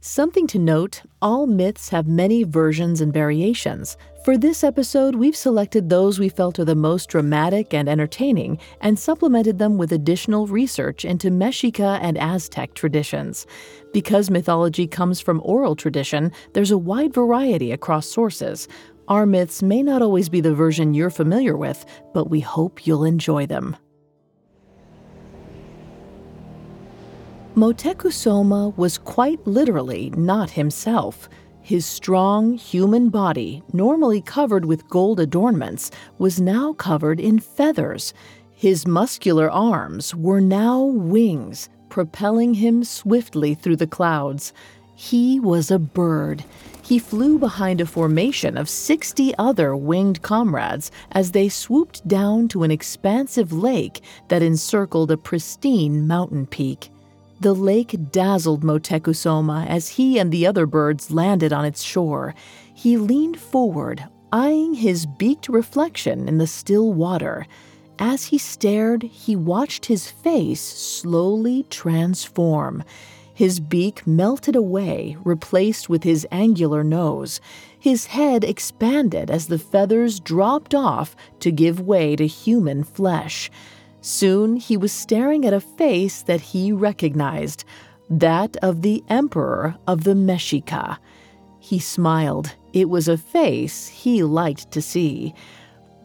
Something to note all myths have many versions and variations. For this episode, we've selected those we felt are the most dramatic and entertaining and supplemented them with additional research into Mexica and Aztec traditions. Because mythology comes from oral tradition, there's a wide variety across sources. Our myths may not always be the version you're familiar with, but we hope you'll enjoy them. Motecuhzoma was quite literally not himself. His strong human body, normally covered with gold adornments, was now covered in feathers. His muscular arms were now wings, propelling him swiftly through the clouds. He was a bird. He flew behind a formation of 60 other winged comrades as they swooped down to an expansive lake that encircled a pristine mountain peak. The lake dazzled Motecuhzoma as he and the other birds landed on its shore. He leaned forward, eyeing his beaked reflection in the still water. As he stared, he watched his face slowly transform. His beak melted away, replaced with his angular nose. His head expanded as the feathers dropped off to give way to human flesh. Soon he was staring at a face that he recognized that of the Emperor of the Mexica. He smiled. It was a face he liked to see.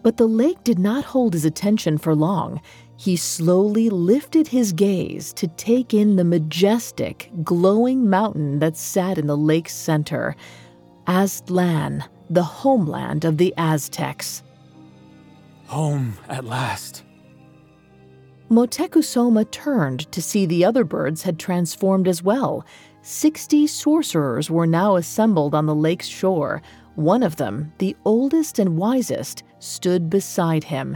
But the lake did not hold his attention for long. He slowly lifted his gaze to take in the majestic, glowing mountain that sat in the lake's center Aztlan, the homeland of the Aztecs. Home at last. Motecuhzoma turned to see the other birds had transformed as well. Sixty sorcerers were now assembled on the lake's shore. One of them, the oldest and wisest, stood beside him.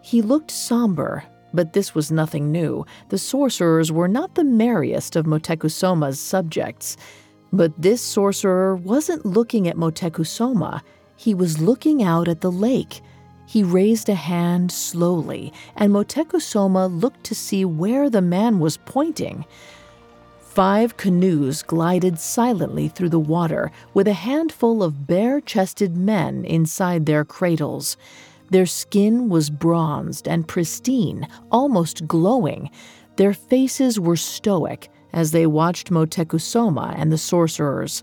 He looked somber, but this was nothing new. The sorcerers were not the merriest of Motecuhzoma's subjects. But this sorcerer wasn't looking at Motecuhzoma, he was looking out at the lake. He raised a hand slowly, and Motecuhzoma looked to see where the man was pointing. Five canoes glided silently through the water with a handful of bare chested men inside their cradles. Their skin was bronzed and pristine, almost glowing. Their faces were stoic as they watched Motecuhzoma and the sorcerers.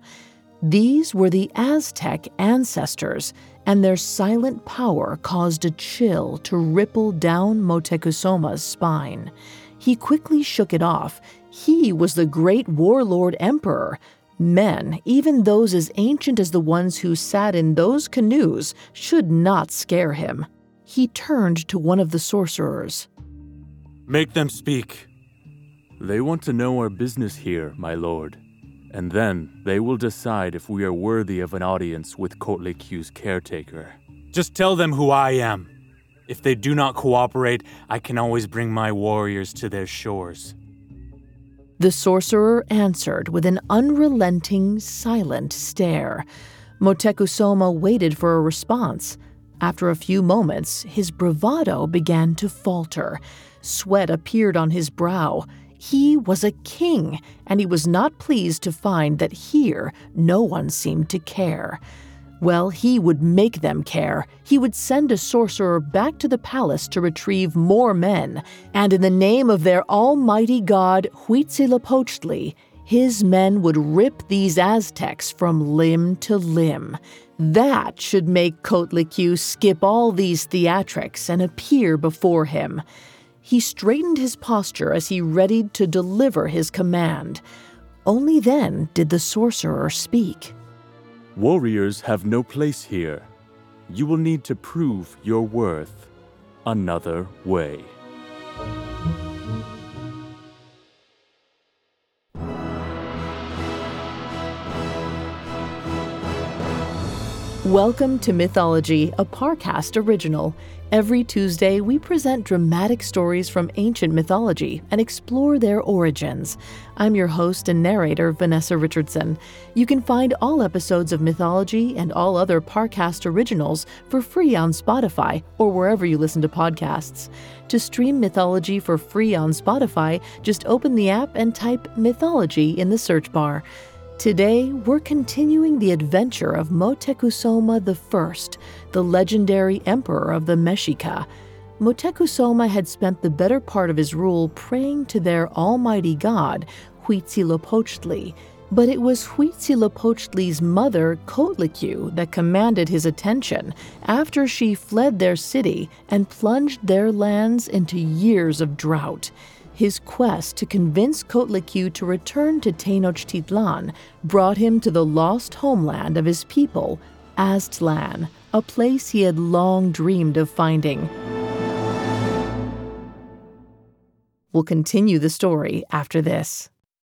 These were the Aztec ancestors, and their silent power caused a chill to ripple down Motecuhzoma's spine. He quickly shook it off. He was the great warlord emperor. Men, even those as ancient as the ones who sat in those canoes, should not scare him. He turned to one of the sorcerers. Make them speak. They want to know our business here, my lord and then they will decide if we are worthy of an audience with Coatlicue's caretaker. Just tell them who I am. If they do not cooperate, I can always bring my warriors to their shores. The sorcerer answered with an unrelenting, silent stare. Motecuhzoma waited for a response. After a few moments, his bravado began to falter. Sweat appeared on his brow. He was a king, and he was not pleased to find that here no one seemed to care. Well, he would make them care. He would send a sorcerer back to the palace to retrieve more men, and in the name of their almighty god Huitzilopochtli, his men would rip these Aztecs from limb to limb. That should make Coatlicue skip all these theatrics and appear before him. He straightened his posture as he readied to deliver his command. Only then did the sorcerer speak. Warriors have no place here. You will need to prove your worth another way. Welcome to Mythology, a Parcast original. Every Tuesday, we present dramatic stories from ancient mythology and explore their origins. I'm your host and narrator, Vanessa Richardson. You can find all episodes of Mythology and all other Parcast originals for free on Spotify or wherever you listen to podcasts. To stream Mythology for free on Spotify, just open the app and type Mythology in the search bar. Today, we're continuing the adventure of Motecuhzoma I, the legendary emperor of the Mexica. Motecuhzoma had spent the better part of his rule praying to their almighty god, Huitzilopochtli, but it was Huitzilopochtli's mother, Coatlicue, that commanded his attention after she fled their city and plunged their lands into years of drought. His quest to convince Coatlicue to return to Tenochtitlan brought him to the lost homeland of his people, Aztlan, a place he had long dreamed of finding. We'll continue the story after this.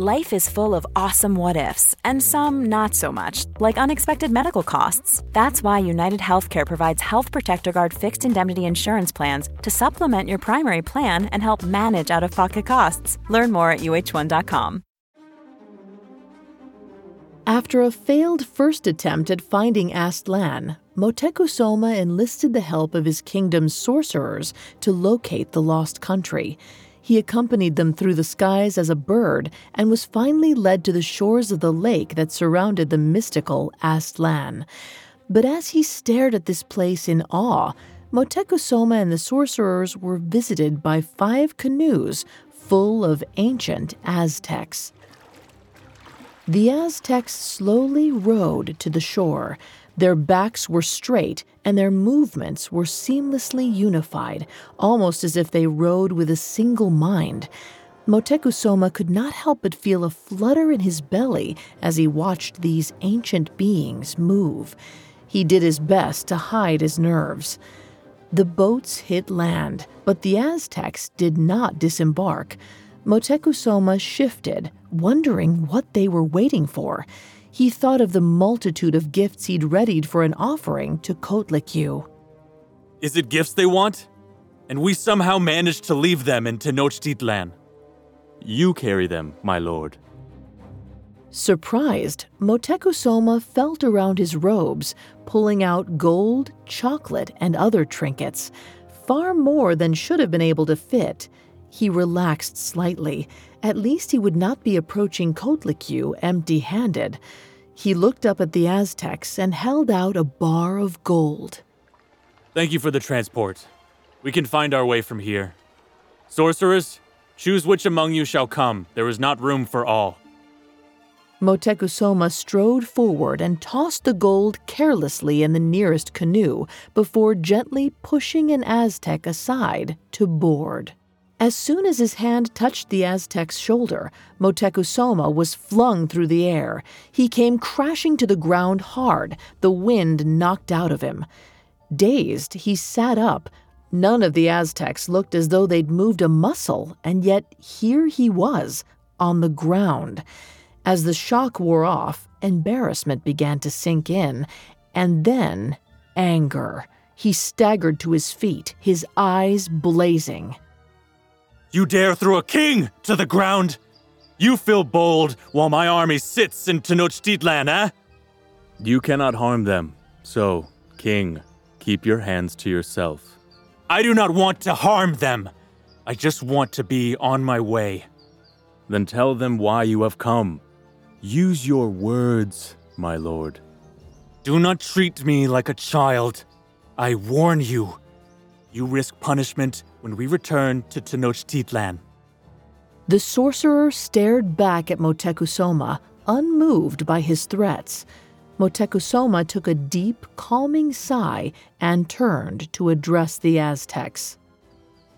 Life is full of awesome what ifs, and some not so much, like unexpected medical costs. That's why United Healthcare provides Health Protector Guard fixed indemnity insurance plans to supplement your primary plan and help manage out of pocket costs. Learn more at uh1.com. After a failed first attempt at finding Aztlan, Motecuhzoma enlisted the help of his kingdom's sorcerers to locate the lost country. He accompanied them through the skies as a bird and was finally led to the shores of the lake that surrounded the mystical Aztlan. But as he stared at this place in awe, Motecuhzoma and the sorcerers were visited by five canoes full of ancient Aztecs. The Aztecs slowly rowed to the shore. Their backs were straight and their movements were seamlessly unified, almost as if they rode with a single mind. Motecuhzoma could not help but feel a flutter in his belly as he watched these ancient beings move. He did his best to hide his nerves. The boats hit land, but the Aztecs did not disembark. Motecuhzoma shifted, wondering what they were waiting for. He thought of the multitude of gifts he'd readied for an offering to Coatlicue. Is it gifts they want? And we somehow managed to leave them in Tenochtitlan. You carry them, my lord. Surprised, Motecuhzoma felt around his robes, pulling out gold, chocolate, and other trinkets, far more than should have been able to fit. He relaxed slightly. At least he would not be approaching Coatlicue empty handed. He looked up at the Aztecs and held out a bar of gold. Thank you for the transport. We can find our way from here. Sorceress, choose which among you shall come. There is not room for all. Motecuhzoma strode forward and tossed the gold carelessly in the nearest canoe before gently pushing an Aztec aside to board. As soon as his hand touched the Aztec's shoulder, Motecuhzoma was flung through the air. He came crashing to the ground hard, the wind knocked out of him. Dazed, he sat up. None of the Aztecs looked as though they'd moved a muscle, and yet here he was, on the ground. As the shock wore off, embarrassment began to sink in, and then anger. He staggered to his feet, his eyes blazing. You dare throw a king to the ground? You feel bold while my army sits in Tenochtitlan, eh? You cannot harm them. So, king, keep your hands to yourself. I do not want to harm them. I just want to be on my way. Then tell them why you have come. Use your words, my lord. Do not treat me like a child. I warn you. You risk punishment when we return to Tenochtitlan. The sorcerer stared back at Motecuhzoma, unmoved by his threats. Motecuhzoma took a deep, calming sigh and turned to address the Aztecs.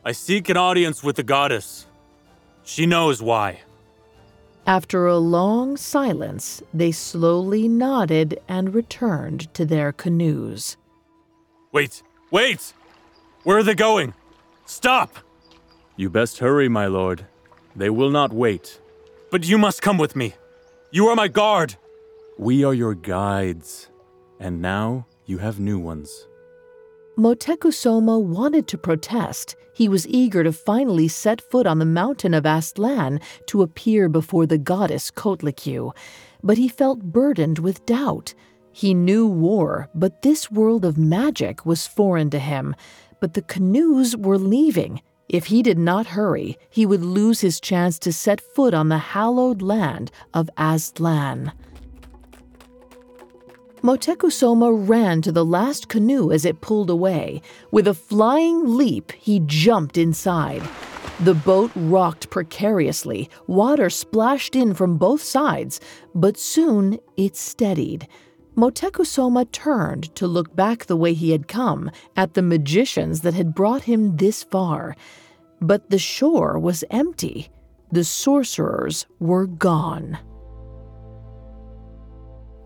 I seek an audience with the goddess. She knows why. After a long silence, they slowly nodded and returned to their canoes. Wait, wait! Where are they going? Stop! You best hurry, my lord. They will not wait. But you must come with me. You are my guard! We are your guides, and now you have new ones. Motecuhzoma wanted to protest. He was eager to finally set foot on the mountain of Aztlan to appear before the goddess Coatlicue, but he felt burdened with doubt. He knew war, but this world of magic was foreign to him. But the canoes were leaving. If he did not hurry, he would lose his chance to set foot on the hallowed land of Aztlan. Motecuhzoma ran to the last canoe as it pulled away. With a flying leap, he jumped inside. The boat rocked precariously, water splashed in from both sides, but soon it steadied. Motecuhzoma turned to look back the way he had come, at the magicians that had brought him this far. But the shore was empty. The sorcerers were gone.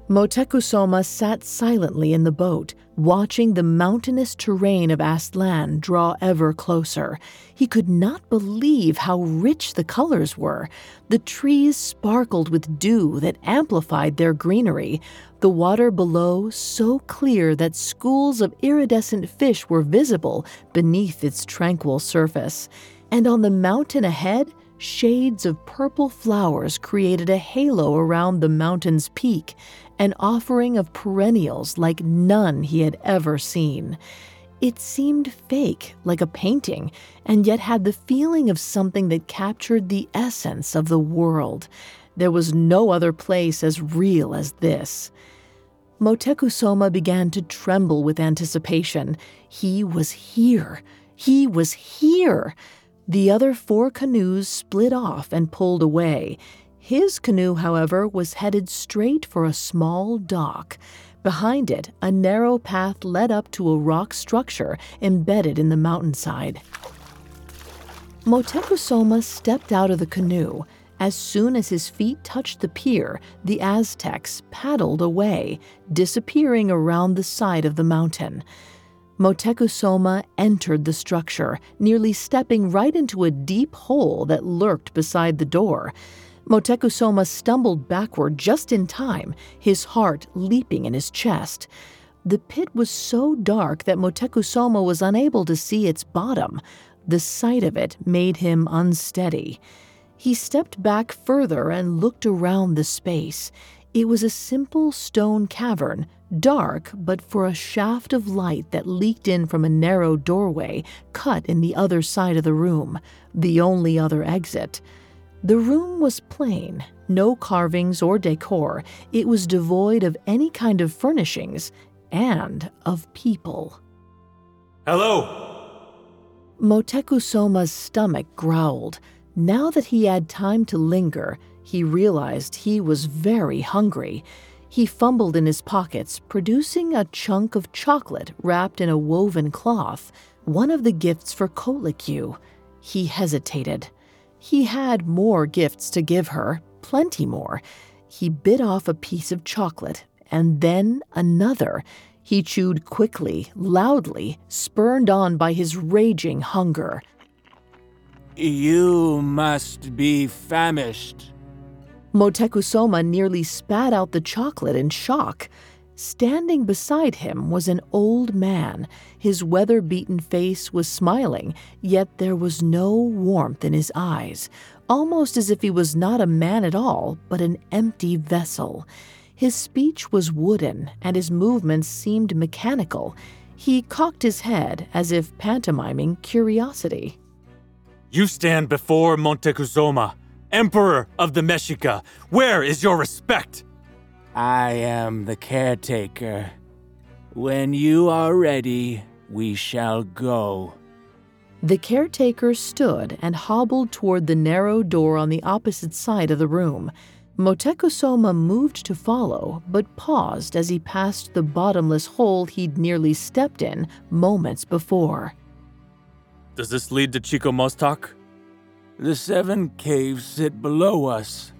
Motecuhzoma sat silently in the boat, watching the mountainous terrain of Aztlan draw ever closer. He could not believe how rich the colors were. The trees sparkled with dew that amplified their greenery, the water below so clear that schools of iridescent fish were visible beneath its tranquil surface. And on the mountain ahead, shades of purple flowers created a halo around the mountain's peak an offering of perennials like none he had ever seen. It seemed fake, like a painting, and yet had the feeling of something that captured the essence of the world. There was no other place as real as this. Motecuhzoma began to tremble with anticipation. He was here. He was here. The other four canoes split off and pulled away. His canoe, however, was headed straight for a small dock. Behind it, a narrow path led up to a rock structure embedded in the mountainside. Motecuhzoma stepped out of the canoe. As soon as his feet touched the pier, the Aztecs paddled away, disappearing around the side of the mountain. Motecuhzoma entered the structure, nearly stepping right into a deep hole that lurked beside the door. Motecuhzoma stumbled backward just in time, his heart leaping in his chest. The pit was so dark that Motecuhzoma was unable to see its bottom. The sight of it made him unsteady. He stepped back further and looked around the space. It was a simple stone cavern, dark but for a shaft of light that leaked in from a narrow doorway cut in the other side of the room, the only other exit. The room was plain, no carvings or decor. It was devoid of any kind of furnishings and of people. Hello! Motecuhzoma's stomach growled. Now that he had time to linger, he realized he was very hungry. He fumbled in his pockets, producing a chunk of chocolate wrapped in a woven cloth, one of the gifts for Coatlicue. He hesitated. He had more gifts to give her, plenty more. He bit off a piece of chocolate, and then another. He chewed quickly, loudly, spurned on by his raging hunger. You must be famished. Motecuhzoma nearly spat out the chocolate in shock. Standing beside him was an old man. His weather beaten face was smiling, yet there was no warmth in his eyes, almost as if he was not a man at all, but an empty vessel. His speech was wooden, and his movements seemed mechanical. He cocked his head as if pantomiming curiosity. You stand before Motecuhzoma, Emperor of the Mexica. Where is your respect? I am the caretaker. When you are ready, we shall go. The caretaker stood and hobbled toward the narrow door on the opposite side of the room. Motecuhzoma moved to follow, but paused as he passed the bottomless hole he'd nearly stepped in moments before. Does this lead to Chicomoztoc? The seven caves sit below us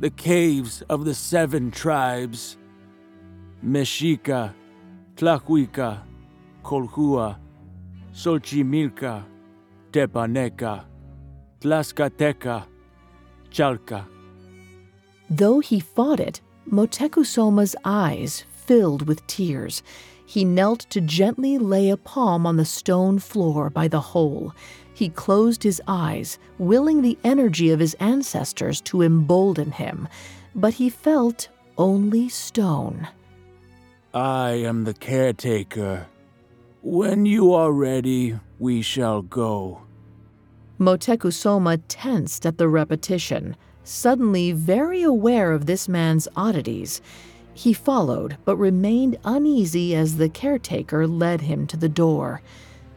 the caves of the seven tribes Mexica, Tlahuica, Colhua, Xochimilca, Tepaneca, Tlaxcateca, Chalca. Though he fought it, Motecuhzoma's eyes filled with tears. He knelt to gently lay a palm on the stone floor by the hole. He closed his eyes, willing the energy of his ancestors to embolden him, but he felt only stone. I am the caretaker. When you are ready, we shall go. Motecuhzoma tensed at the repetition, suddenly very aware of this man's oddities. He followed, but remained uneasy as the caretaker led him to the door.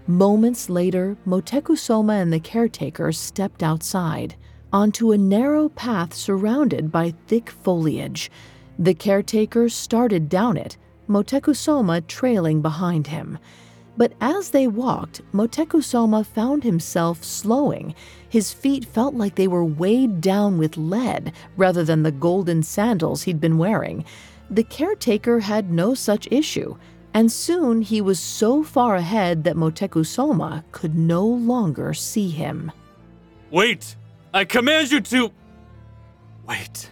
Moments later, Motecuhzoma and the caretaker stepped outside, onto a narrow path surrounded by thick foliage. The caretaker started down it, Motecuhzoma trailing behind him. But as they walked, Motecuhzoma found himself slowing. His feet felt like they were weighed down with lead rather than the golden sandals he'd been wearing. The caretaker had no such issue, and soon he was so far ahead that Motecuhzoma could no longer see him. Wait! I command you to. Wait.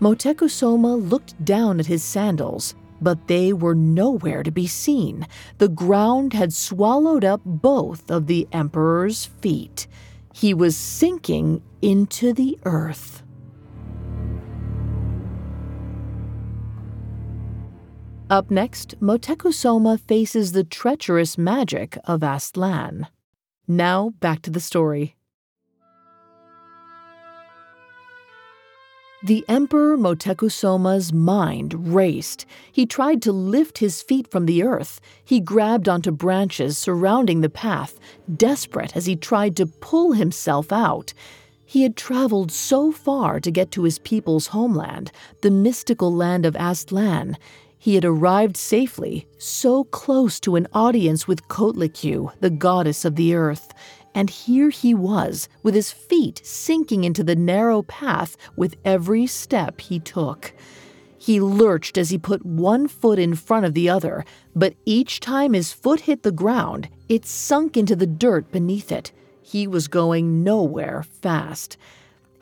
Motecuhzoma looked down at his sandals, but they were nowhere to be seen. The ground had swallowed up both of the Emperor's feet. He was sinking into the earth. Up next, Motecuhzoma faces the treacherous magic of Aztlan. Now, back to the story. The Emperor Motecuhzoma's mind raced. He tried to lift his feet from the earth. He grabbed onto branches surrounding the path, desperate as he tried to pull himself out. He had traveled so far to get to his people's homeland, the mystical land of Aztlan. He had arrived safely, so close to an audience with Coatlicue, the goddess of the earth. And here he was, with his feet sinking into the narrow path with every step he took. He lurched as he put one foot in front of the other, but each time his foot hit the ground, it sunk into the dirt beneath it. He was going nowhere fast.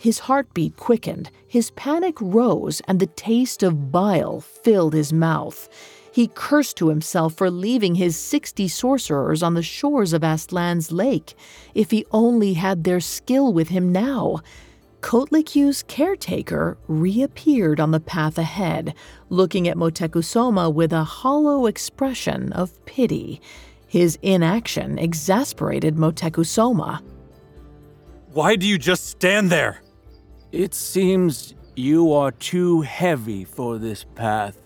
His heartbeat quickened, his panic rose, and the taste of bile filled his mouth. He cursed to himself for leaving his sixty sorcerers on the shores of Aztlan's lake. If he only had their skill with him now. Coatlicue's caretaker reappeared on the path ahead, looking at Motecuhzoma with a hollow expression of pity. His inaction exasperated Motecuhzoma. Why do you just stand there? It seems you are too heavy for this path.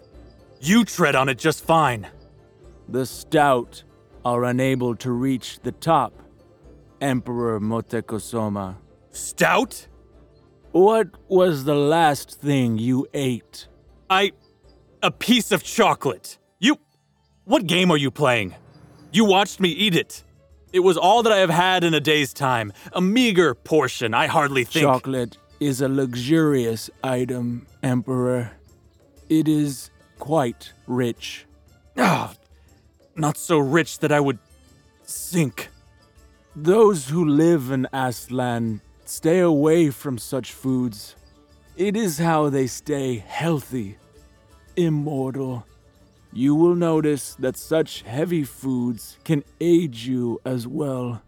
You tread on it just fine. The stout are unable to reach the top, Emperor Motecuhzoma. Stout? What was the last thing you ate? I. a piece of chocolate. You. What game are you playing? You watched me eat it. It was all that I have had in a day's time. A meager portion, I hardly think. Chocolate is a luxurious item, Emperor. It is quite rich. Ah, not so rich that I would sink. Those who live in Aztlan stay away from such foods. It is how they stay healthy, immortal. You will notice that such heavy foods can aid you as well.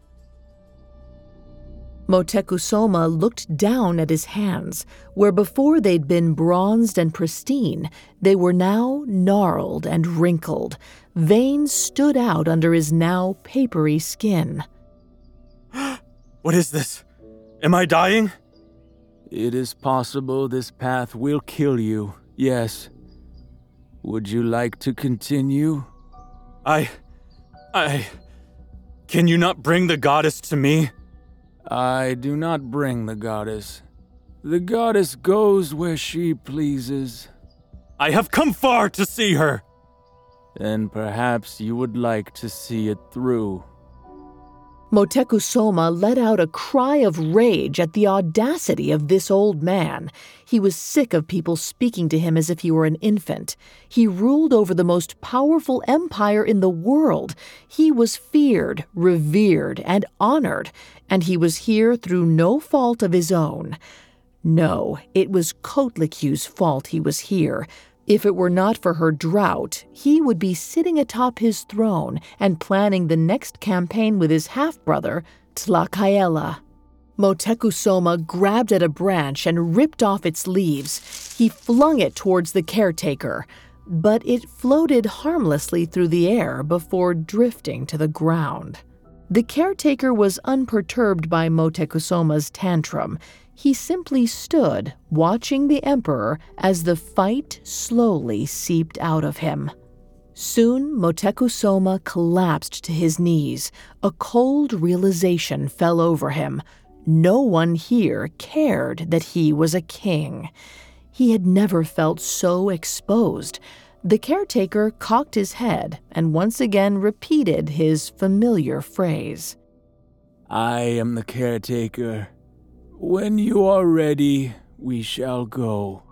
Motecuhzoma looked down at his hands, where before they'd been bronzed and pristine, they were now gnarled and wrinkled. Veins stood out under his now papery skin. what is this? Am I dying? It is possible this path will kill you, yes. Would you like to continue? I. I. Can you not bring the goddess to me? I do not bring the goddess. The goddess goes where she pleases. I have come far to see her. Then perhaps you would like to see it through. Motecuhzoma let out a cry of rage at the audacity of this old man. He was sick of people speaking to him as if he were an infant. He ruled over the most powerful empire in the world. He was feared, revered, and honored, and he was here through no fault of his own. No, it was Coatlicue's fault he was here. If it were not for her drought, he would be sitting atop his throne and planning the next campaign with his half brother, Tlacaelel. Motecuhzoma grabbed at a branch and ripped off its leaves. He flung it towards the caretaker, but it floated harmlessly through the air before drifting to the ground. The caretaker was unperturbed by Motecuhzoma's tantrum. He simply stood, watching the Emperor as the fight slowly seeped out of him. Soon, Motecuhzoma collapsed to his knees. A cold realization fell over him. No one here cared that he was a king. He had never felt so exposed. The caretaker cocked his head and once again repeated his familiar phrase I am the caretaker. When you are ready, we shall go.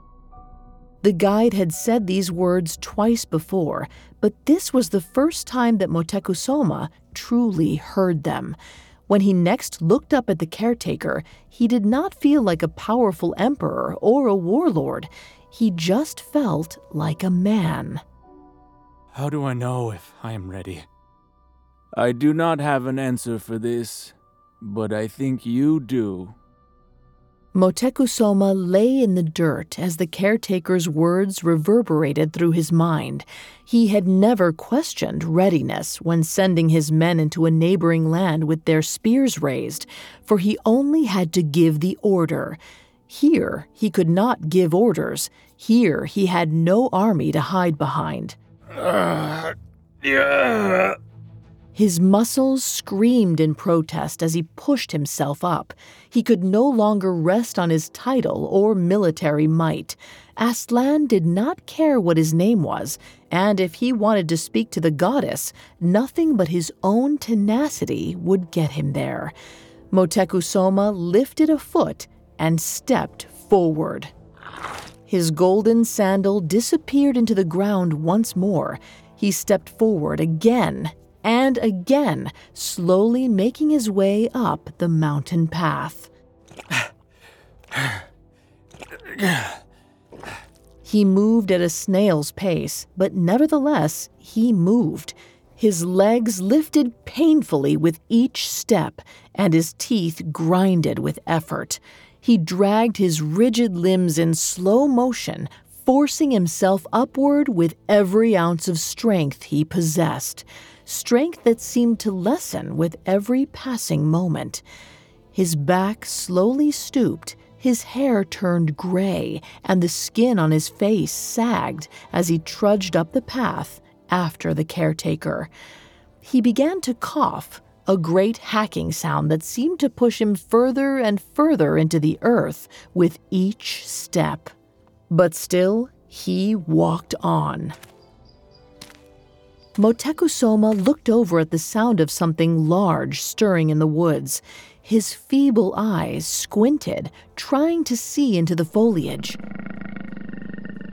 The guide had said these words twice before, but this was the first time that Motecuhzoma truly heard them. When he next looked up at the caretaker, he did not feel like a powerful emperor or a warlord. He just felt like a man. How do I know if I am ready? I do not have an answer for this, but I think you do. Motecuhzoma lay in the dirt as the caretaker's words reverberated through his mind. He had never questioned readiness when sending his men into a neighboring land with their spears raised, for he only had to give the order. Here, he could not give orders. Here, he had no army to hide behind. Uh, yeah. His muscles screamed in protest as he pushed himself up. He could no longer rest on his title or military might. Aztlan did not care what his name was, and if he wanted to speak to the goddess, nothing but his own tenacity would get him there. Motecuhzoma lifted a foot and stepped forward. His golden sandal disappeared into the ground once more. He stepped forward again and again, slowly making his way up the mountain path. he moved at a snail's pace, but nevertheless, he moved. His legs lifted painfully with each step, and his teeth grinded with effort. He dragged his rigid limbs in slow motion, forcing himself upward with every ounce of strength he possessed, strength that seemed to lessen with every passing moment. His back slowly stooped, his hair turned gray, and the skin on his face sagged as he trudged up the path after the caretaker. He began to cough, a great hacking sound that seemed to push him further and further into the earth with each step. But still, he walked on. Motecuhzoma looked over at the sound of something large stirring in the woods. His feeble eyes squinted, trying to see into the foliage.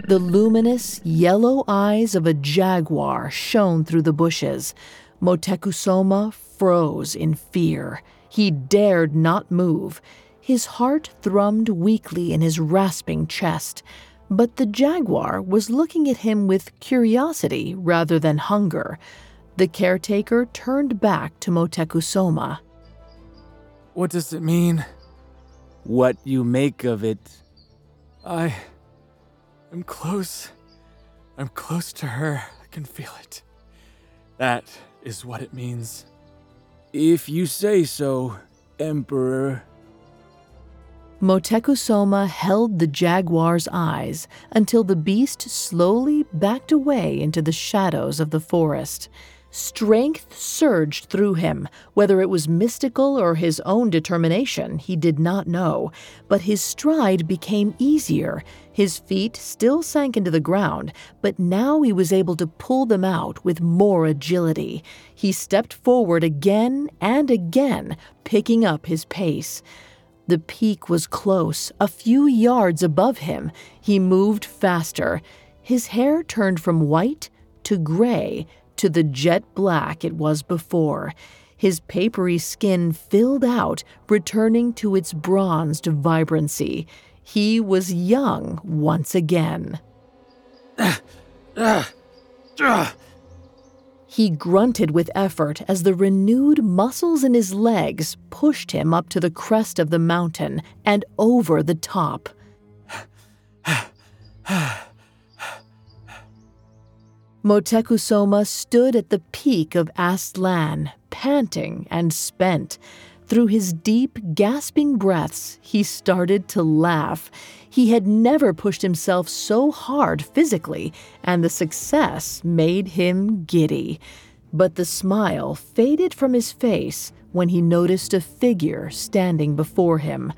The luminous yellow eyes of a jaguar shone through the bushes. Motecuhzoma froze in fear. He dared not move. His heart thrummed weakly in his rasping chest. But the jaguar was looking at him with curiosity rather than hunger. The caretaker turned back to Motecuhzoma. What does it mean? What you make of it. I am close. I'm close to her. I can feel it. That is what it means. If you say so, Emperor. Motecuhzoma held the jaguar's eyes until the beast slowly backed away into the shadows of the forest. Strength surged through him. Whether it was mystical or his own determination, he did not know. But his stride became easier. His feet still sank into the ground, but now he was able to pull them out with more agility. He stepped forward again and again, picking up his pace. The peak was close, a few yards above him. He moved faster. His hair turned from white to gray to the jet black it was before. His papery skin filled out, returning to its bronzed vibrancy. He was young once again. Ah, ah, ah. He grunted with effort as the renewed muscles in his legs pushed him up to the crest of the mountain and over the top. Motecuhzoma stood at the peak of Aztlan, panting and spent. Through his deep, gasping breaths, he started to laugh. He had never pushed himself so hard physically, and the success made him giddy. But the smile faded from his face when he noticed a figure standing before him.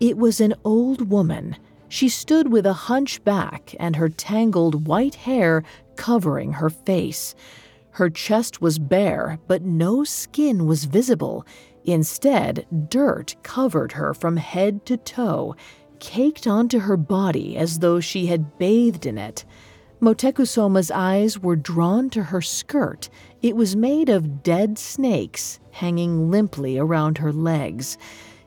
It was an old woman. She stood with a hunch back and her tangled white hair covering her face. Her chest was bare, but no skin was visible. Instead, dirt covered her from head to toe, caked onto her body as though she had bathed in it. Motecuhzoma's eyes were drawn to her skirt. It was made of dead snakes hanging limply around her legs.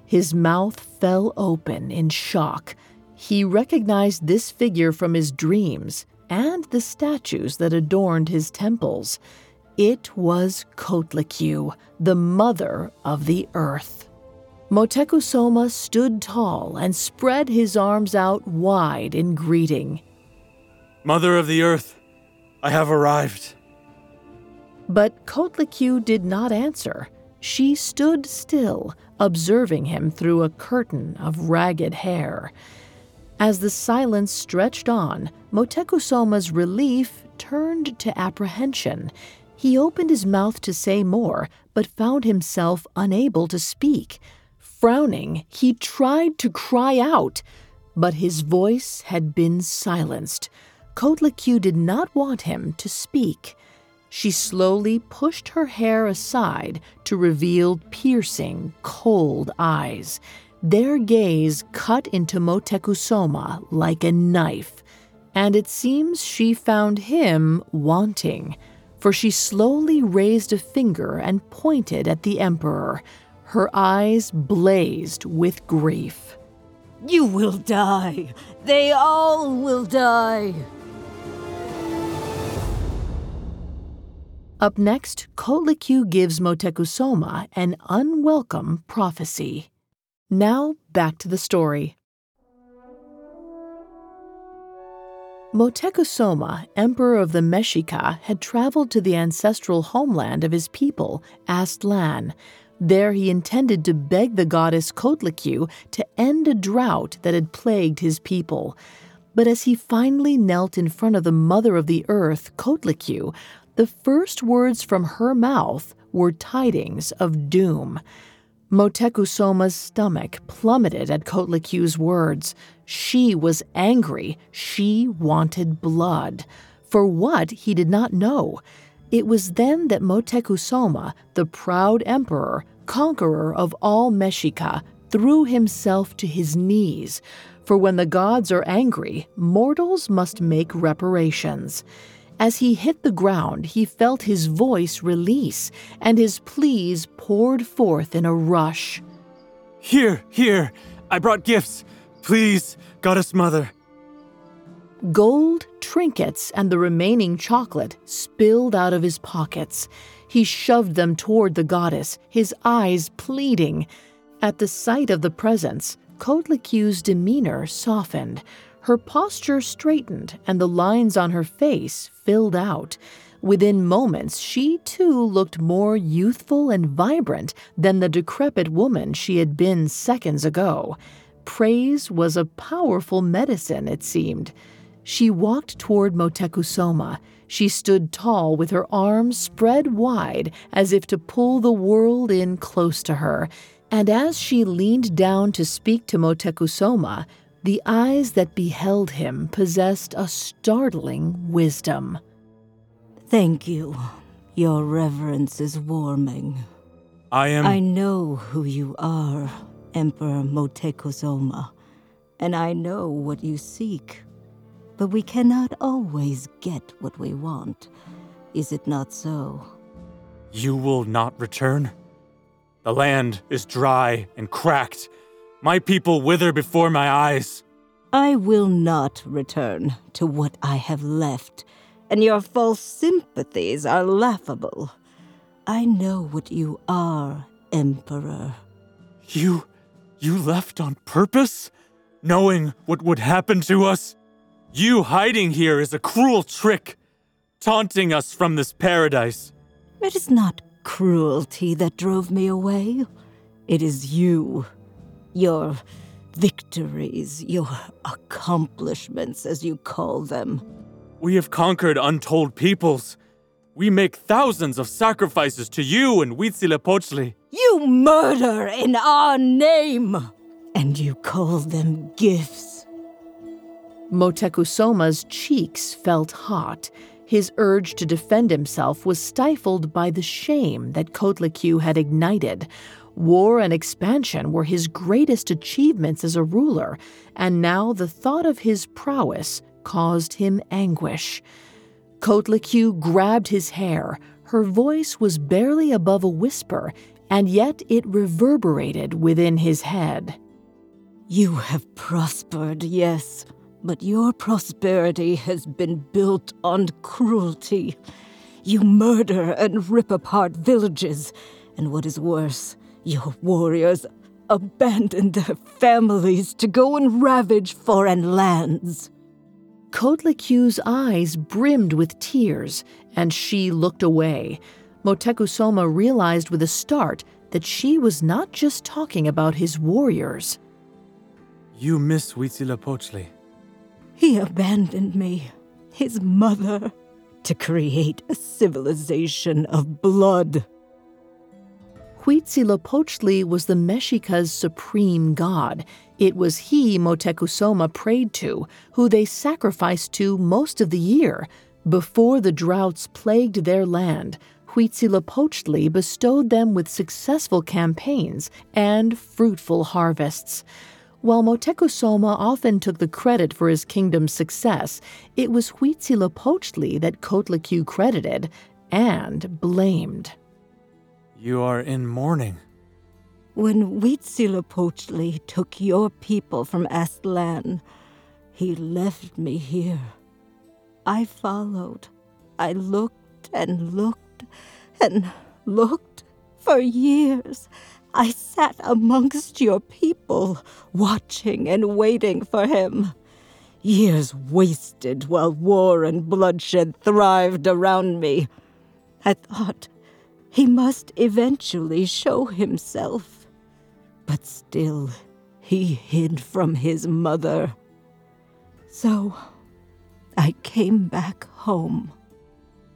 His mouth fell open in shock. He recognized this figure from his dreams and the statues that adorned his temples. It was Coatlicue, the mother of the earth. Motecuhzoma stood tall and spread his arms out wide in greeting. Mother of the earth, I have arrived. But Coatlicue did not answer. She stood still, observing him through a curtain of ragged hair. As the silence stretched on, Motecuhzoma's relief turned to apprehension. He opened his mouth to say more, but found himself unable to speak. Frowning, he tried to cry out, but his voice had been silenced. Coatlicue did not want him to speak. She slowly pushed her hair aside to reveal piercing, cold eyes. Their gaze cut into Motecuhzoma like a knife, and it seems she found him wanting, for she slowly raised a finger and pointed at the Emperor. Her eyes blazed with grief. You will die! They all will die! Up next, Coatlicue gives Motecuhzoma an unwelcome prophecy. Now, back to the story. Motecuhzoma, emperor of the Mexica, had traveled to the ancestral homeland of his people, Aztlan. There he intended to beg the goddess Coatlicue to end a drought that had plagued his people. But as he finally knelt in front of the mother of the earth, Coatlicue, the first words from her mouth were tidings of doom. Motecuhzoma's stomach plummeted at Coatlicue's words. She was angry. She wanted blood. For what, he did not know. It was then that Motecuhzoma, the proud emperor, conqueror of all Mexica, threw himself to his knees. For when the gods are angry, mortals must make reparations. As he hit the ground, he felt his voice release, and his pleas poured forth in a rush. Here, here, I brought gifts. Please, Goddess Mother. Gold, trinkets, and the remaining chocolate spilled out of his pockets. He shoved them toward the goddess, his eyes pleading. At the sight of the presents, Coatlicue's demeanor softened. Her posture straightened and the lines on her face filled out. Within moments, she too looked more youthful and vibrant than the decrepit woman she had been seconds ago. Praise was a powerful medicine, it seemed. She walked toward Motecuhzoma. She stood tall with her arms spread wide as if to pull the world in close to her. And as she leaned down to speak to Motecuhzoma, the eyes that beheld him possessed a startling wisdom. Thank you. Your reverence is warming. I am. I know who you are, Emperor Motecuhzoma, and I know what you seek. But we cannot always get what we want. Is it not so? You will not return? The land is dry and cracked. My people wither before my eyes. I will not return to what I have left, and your false sympathies are laughable. I know what you are, Emperor. You. You left on purpose? Knowing what would happen to us? You hiding here is a cruel trick, taunting us from this paradise. It is not cruelty that drove me away. It is you. Your victories, your accomplishments, as you call them. We have conquered untold peoples. We make thousands of sacrifices to you and Huitzilopochtli. You murder in our name! And you call them gifts. Motecuhzoma's cheeks felt hot. His urge to defend himself was stifled by the shame that Coatlicue had ignited. War and expansion were his greatest achievements as a ruler, and now the thought of his prowess caused him anguish. Coatlicue grabbed his hair. Her voice was barely above a whisper, and yet it reverberated within his head. You have prospered, yes, but your prosperity has been built on cruelty. You murder and rip apart villages, and what is worse, your warriors abandon their families to go and ravage foreign lands. Coatlicue's eyes brimmed with tears, and she looked away. Motecuhzoma realized with a start that she was not just talking about his warriors. You miss Huitzilopochtli. He abandoned me, his mother, to create a civilization of blood. Huitzilopochtli was the Mexica's supreme god. It was he Motecuhzoma prayed to, who they sacrificed to most of the year. Before the droughts plagued their land, Huitzilopochtli bestowed them with successful campaigns and fruitful harvests. While Motecuhzoma often took the credit for his kingdom's success, it was Huitzilopochtli that Coatlicue credited and blamed. You are in mourning. When Huitzilopochtli took your people from Aztlan, he left me here. I followed. I looked and looked and looked for years. I sat amongst your people, watching and waiting for him. Years wasted while war and bloodshed thrived around me. I thought he must eventually show himself. But still, he hid from his mother. So, I came back home.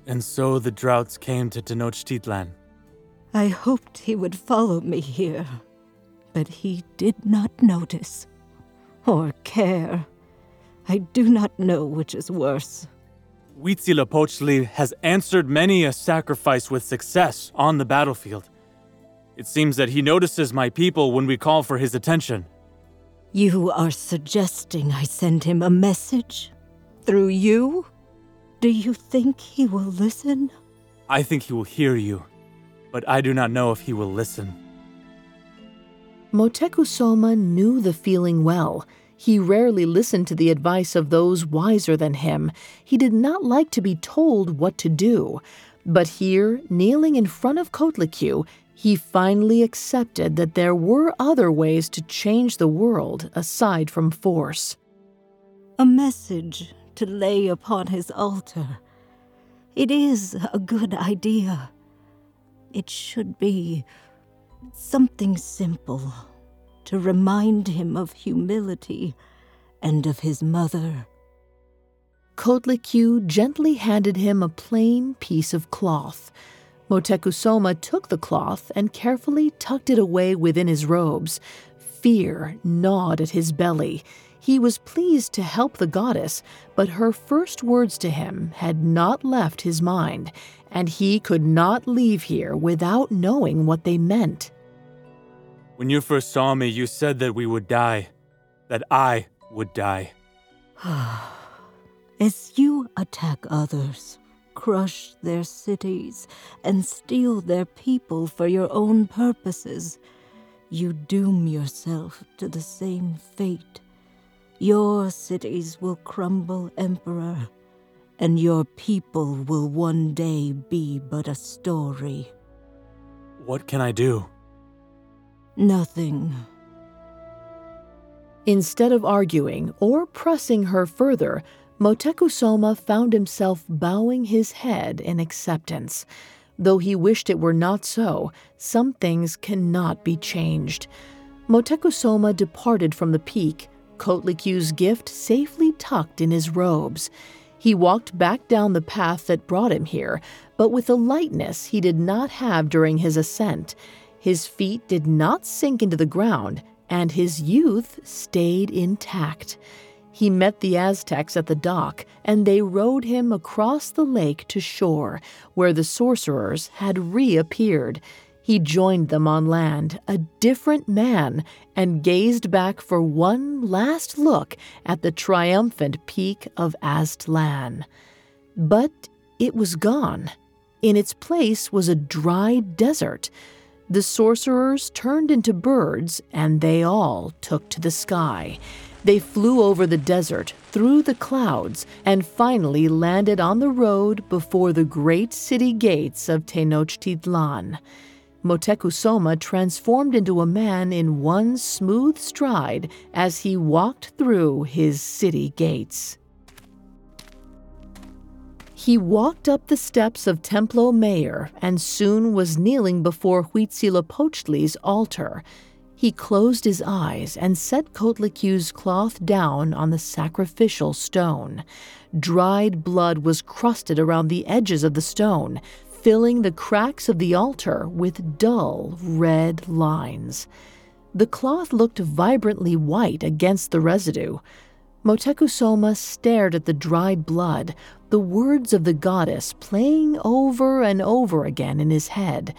And so the droughts came to Tenochtitlan. I hoped he would follow me here, but he did not notice or care. I do not know which is worse. Huitzilopochtli has answered many a sacrifice with success on the battlefield. It seems that he notices my people when we call for his attention. You are suggesting I send him a message? Through you? Do you think he will listen? I think he will hear you, but I do not know if he will listen. Motecuhzoma knew the feeling well. He rarely listened to the advice of those wiser than him. He did not like to be told what to do. But here, kneeling in front of Coatlicue, he finally accepted that there were other ways to change the world aside from force. A message to lay upon his altar. It is a good idea. It should be something simple to remind him of humility and of his mother. Coatlicue gently handed him a plain piece of cloth. Motecuhzoma took the cloth and carefully tucked it away within his robes. Fear gnawed at his belly. He was pleased to help the goddess, but her first words to him had not left his mind, and he could not leave here without knowing what they meant. When you first saw me, you said that we would die, that I would die. As you attack others, crush their cities, and steal their people for your own purposes, you doom yourself to the same fate. Your cities will crumble, Emperor, and your people will one day be but a story. What can I do? Nothing. Instead of arguing or pressing her further, Motecuhzoma found himself bowing his head in acceptance. Though he wished it were not so, some things cannot be changed. Motecuhzoma departed from the peak, Coatlicue's gift safely tucked in his robes. He walked back down the path that brought him here, but with a lightness he did not have during his ascent. His feet did not sink into the ground, and his youth stayed intact. He met the Aztecs at the dock, and they rowed him across the lake to shore, where the sorcerers had reappeared. He joined them on land, a different man, and gazed back for one last look at the triumphant peak of Aztlan. But it was gone. In its place was a dry desert. The sorcerers turned into birds, and they all took to the sky. They flew over the desert, through the clouds, and finally landed on the road before the great city gates of Tenochtitlan. Motecuhzoma transformed into a man in one smooth stride as he walked through his city gates. He walked up the steps of Templo Mayor and soon was kneeling before Huitzilopochtli's altar. He closed his eyes and set Coatlicue's cloth down on the sacrificial stone. Dried blood was crusted around the edges of the stone, filling the cracks of the altar with dull red lines. The cloth looked vibrantly white against the residue. Motecuhzoma stared at the dried blood, the words of the goddess playing over and over again in his head.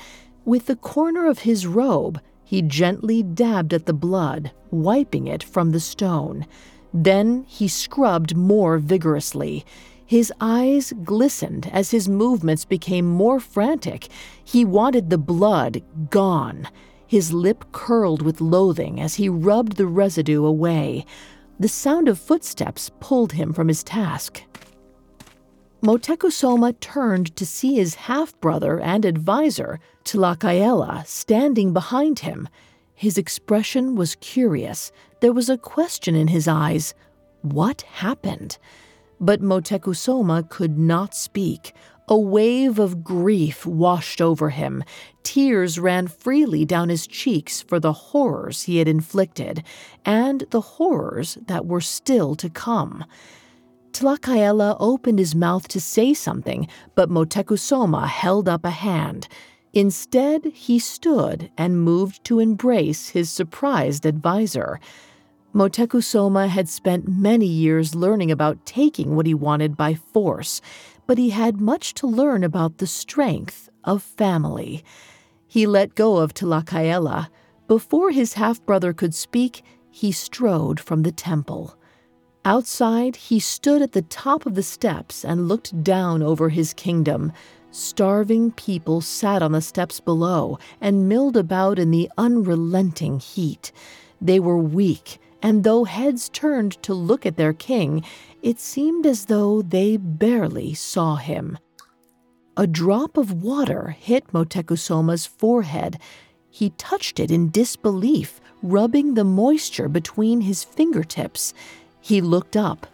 With the corner of his robe, he gently dabbed at the blood, wiping it from the stone. Then he scrubbed more vigorously. His eyes glistened as his movements became more frantic. He wanted the blood gone. His lip curled with loathing as he rubbed the residue away. The sound of footsteps pulled him from his task. Motecuhzoma turned to see his half brother and adviser, Tlacaelel, standing behind him. His expression was curious. There was a question in his eyes. What happened? But Motecuhzoma could not speak. A wave of grief washed over him. Tears ran freely down his cheeks for the horrors he had inflicted, and the horrors that were still to come. Tlacaelel opened his mouth to say something, but Motecuhzoma held up a hand. Instead, he stood and moved to embrace his surprised adviser. Motecuhzoma had spent many years learning about taking what he wanted by force but he had much to learn about the strength of family. He let go of Tlacaelel. Before his half brother could speak, he strode from the temple. Outside, he stood at the top of the steps and looked down over his kingdom. Starving people sat on the steps below and milled about in the unrelenting heat. They were weak, and though heads turned to look at their king, it seemed as though they barely saw him. A drop of water hit Motecuhzoma's forehead. He touched it in disbelief, rubbing the moisture between his fingertips. He looked up.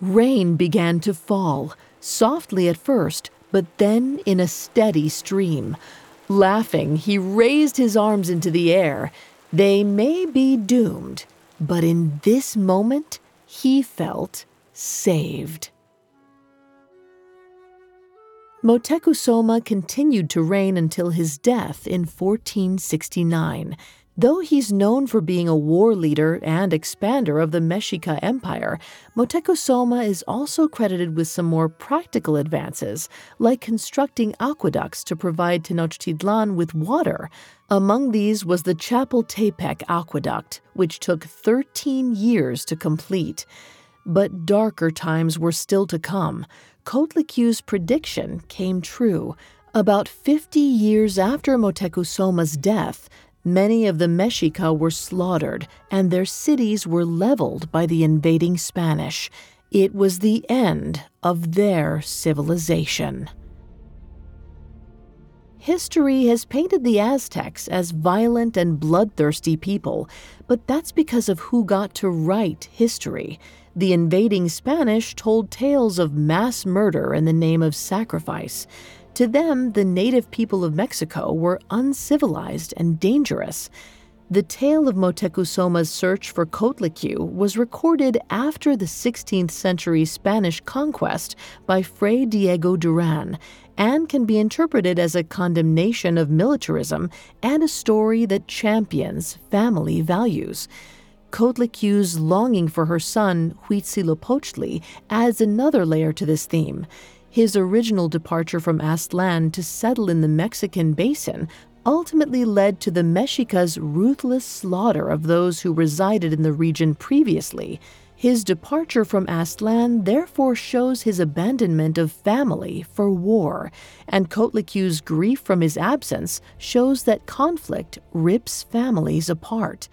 Rain began to fall, softly at first, but then in a steady stream. Laughing, he raised his arms into the air. They may be doomed, but in this moment, he felt saved. Motecuhzoma continued to reign until his death in 1469. Though he's known for being a war leader and expander of the Mexica Empire, Motecuhzoma is also credited with some more practical advances, like constructing aqueducts to provide Tenochtitlan with water, among these was the Chapultepec Aqueduct, which took 13 years to complete. But darker times were still to come. Coatlicue's prediction came true. About 50 years after Motecuhzoma's death, Many of the Mexica were slaughtered, and their cities were leveled by the invading Spanish. It was the end of their civilization. History has painted the Aztecs as violent and bloodthirsty people, but that's because of who got to write history. The invading Spanish told tales of mass murder in the name of sacrifice. To them, the native people of Mexico were uncivilized and dangerous. The tale of Motecuhzoma's search for Coatlicue was recorded after the 16th century Spanish conquest by Fray Diego Duran and can be interpreted as a condemnation of militarism and a story that champions family values. Coatlicue's longing for her son, Huitzilopochtli, adds another layer to this theme. His original departure from Aztlan to settle in the Mexican basin ultimately led to the Mexicas' ruthless slaughter of those who resided in the region previously. His departure from Aztlan therefore shows his abandonment of family for war, and Coatlicue's grief from his absence shows that conflict rips families apart.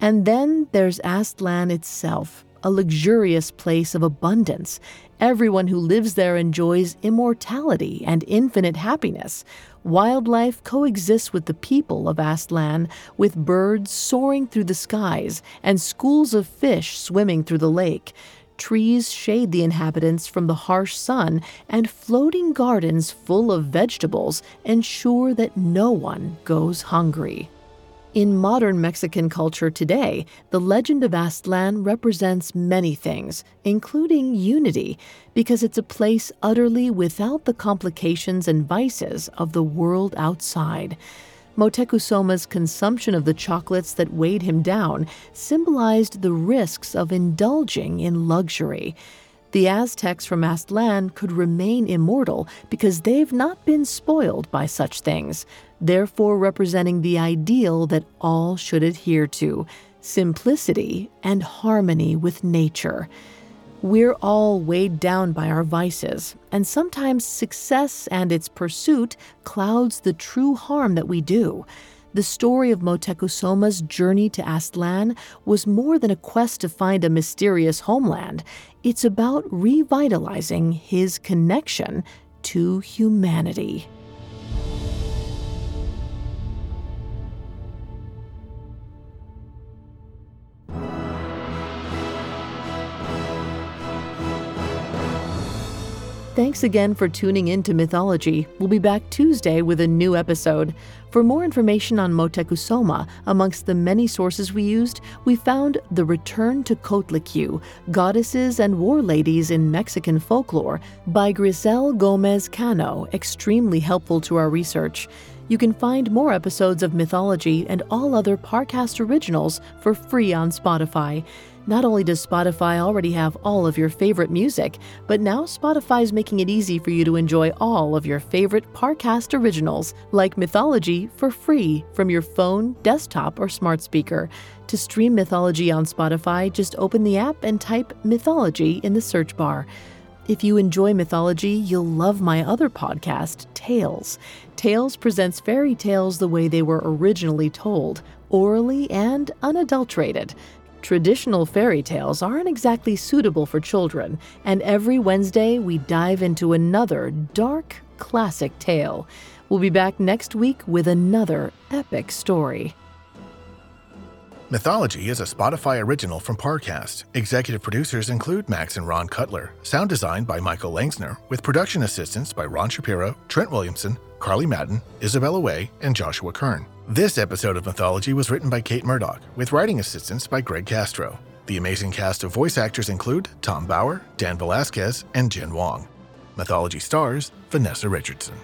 And then there's Aztlan itself, a luxurious place of abundance. Everyone who lives there enjoys immortality and infinite happiness, wildlife coexists with the people of Aztlan, with birds soaring through the skies and schools of fish swimming through the lake. Trees shade the inhabitants from the harsh sun, and floating gardens full of vegetables ensure that no one goes hungry. In modern Mexican culture today, the legend of Aztlan represents many things, including unity, because it's a place utterly without the complications and vices of the world outside. Motecuhzoma's consumption of the chocolates that weighed him down symbolized the risks of indulging in luxury. The Aztecs from Aztlan could remain immortal because they've not been spoiled by such things therefore representing the ideal that all should adhere to simplicity and harmony with nature. We're all weighed down by our vices, and sometimes success and its pursuit clouds the true harm that we do. The story of Motecuhzoma's journey to Aztlan was more than a quest to find a mysterious homeland. It's about revitalizing his connection to humanity. Thanks again for tuning in to Mythology. We'll be back Tuesday with a new episode. For more information on Motecuhzoma, amongst the many sources we used, we found The Return to Coatlicue Goddesses and War Ladies in Mexican Folklore by Grisel Gomez Cano, extremely helpful to our research. You can find more episodes of Mythology and all other Parcast originals for free on Spotify. Not only does Spotify already have all of your favorite music, but now Spotify is making it easy for you to enjoy all of your favorite Parcast originals, like Mythology, for free from your phone, desktop, or smart speaker. To stream Mythology on Spotify, just open the app and type Mythology in the search bar. If you enjoy mythology, you'll love my other podcast, Tales. Tales presents fairy tales the way they were originally told, orally and unadulterated. Traditional fairy tales aren't exactly suitable for children, and every Wednesday we dive into another dark, classic tale. We'll be back next week with another epic story. Mythology is a Spotify original from Parcast. Executive producers include Max and Ron Cutler. Sound design by Michael Langsner, with production assistance by Ron Shapiro, Trent Williamson, Carly Madden, Isabella Way, and Joshua Kern. This episode of Mythology was written by Kate Murdoch, with writing assistance by Greg Castro. The amazing cast of voice actors include Tom Bauer, Dan Velasquez, and Jen Wong. Mythology stars Vanessa Richardson.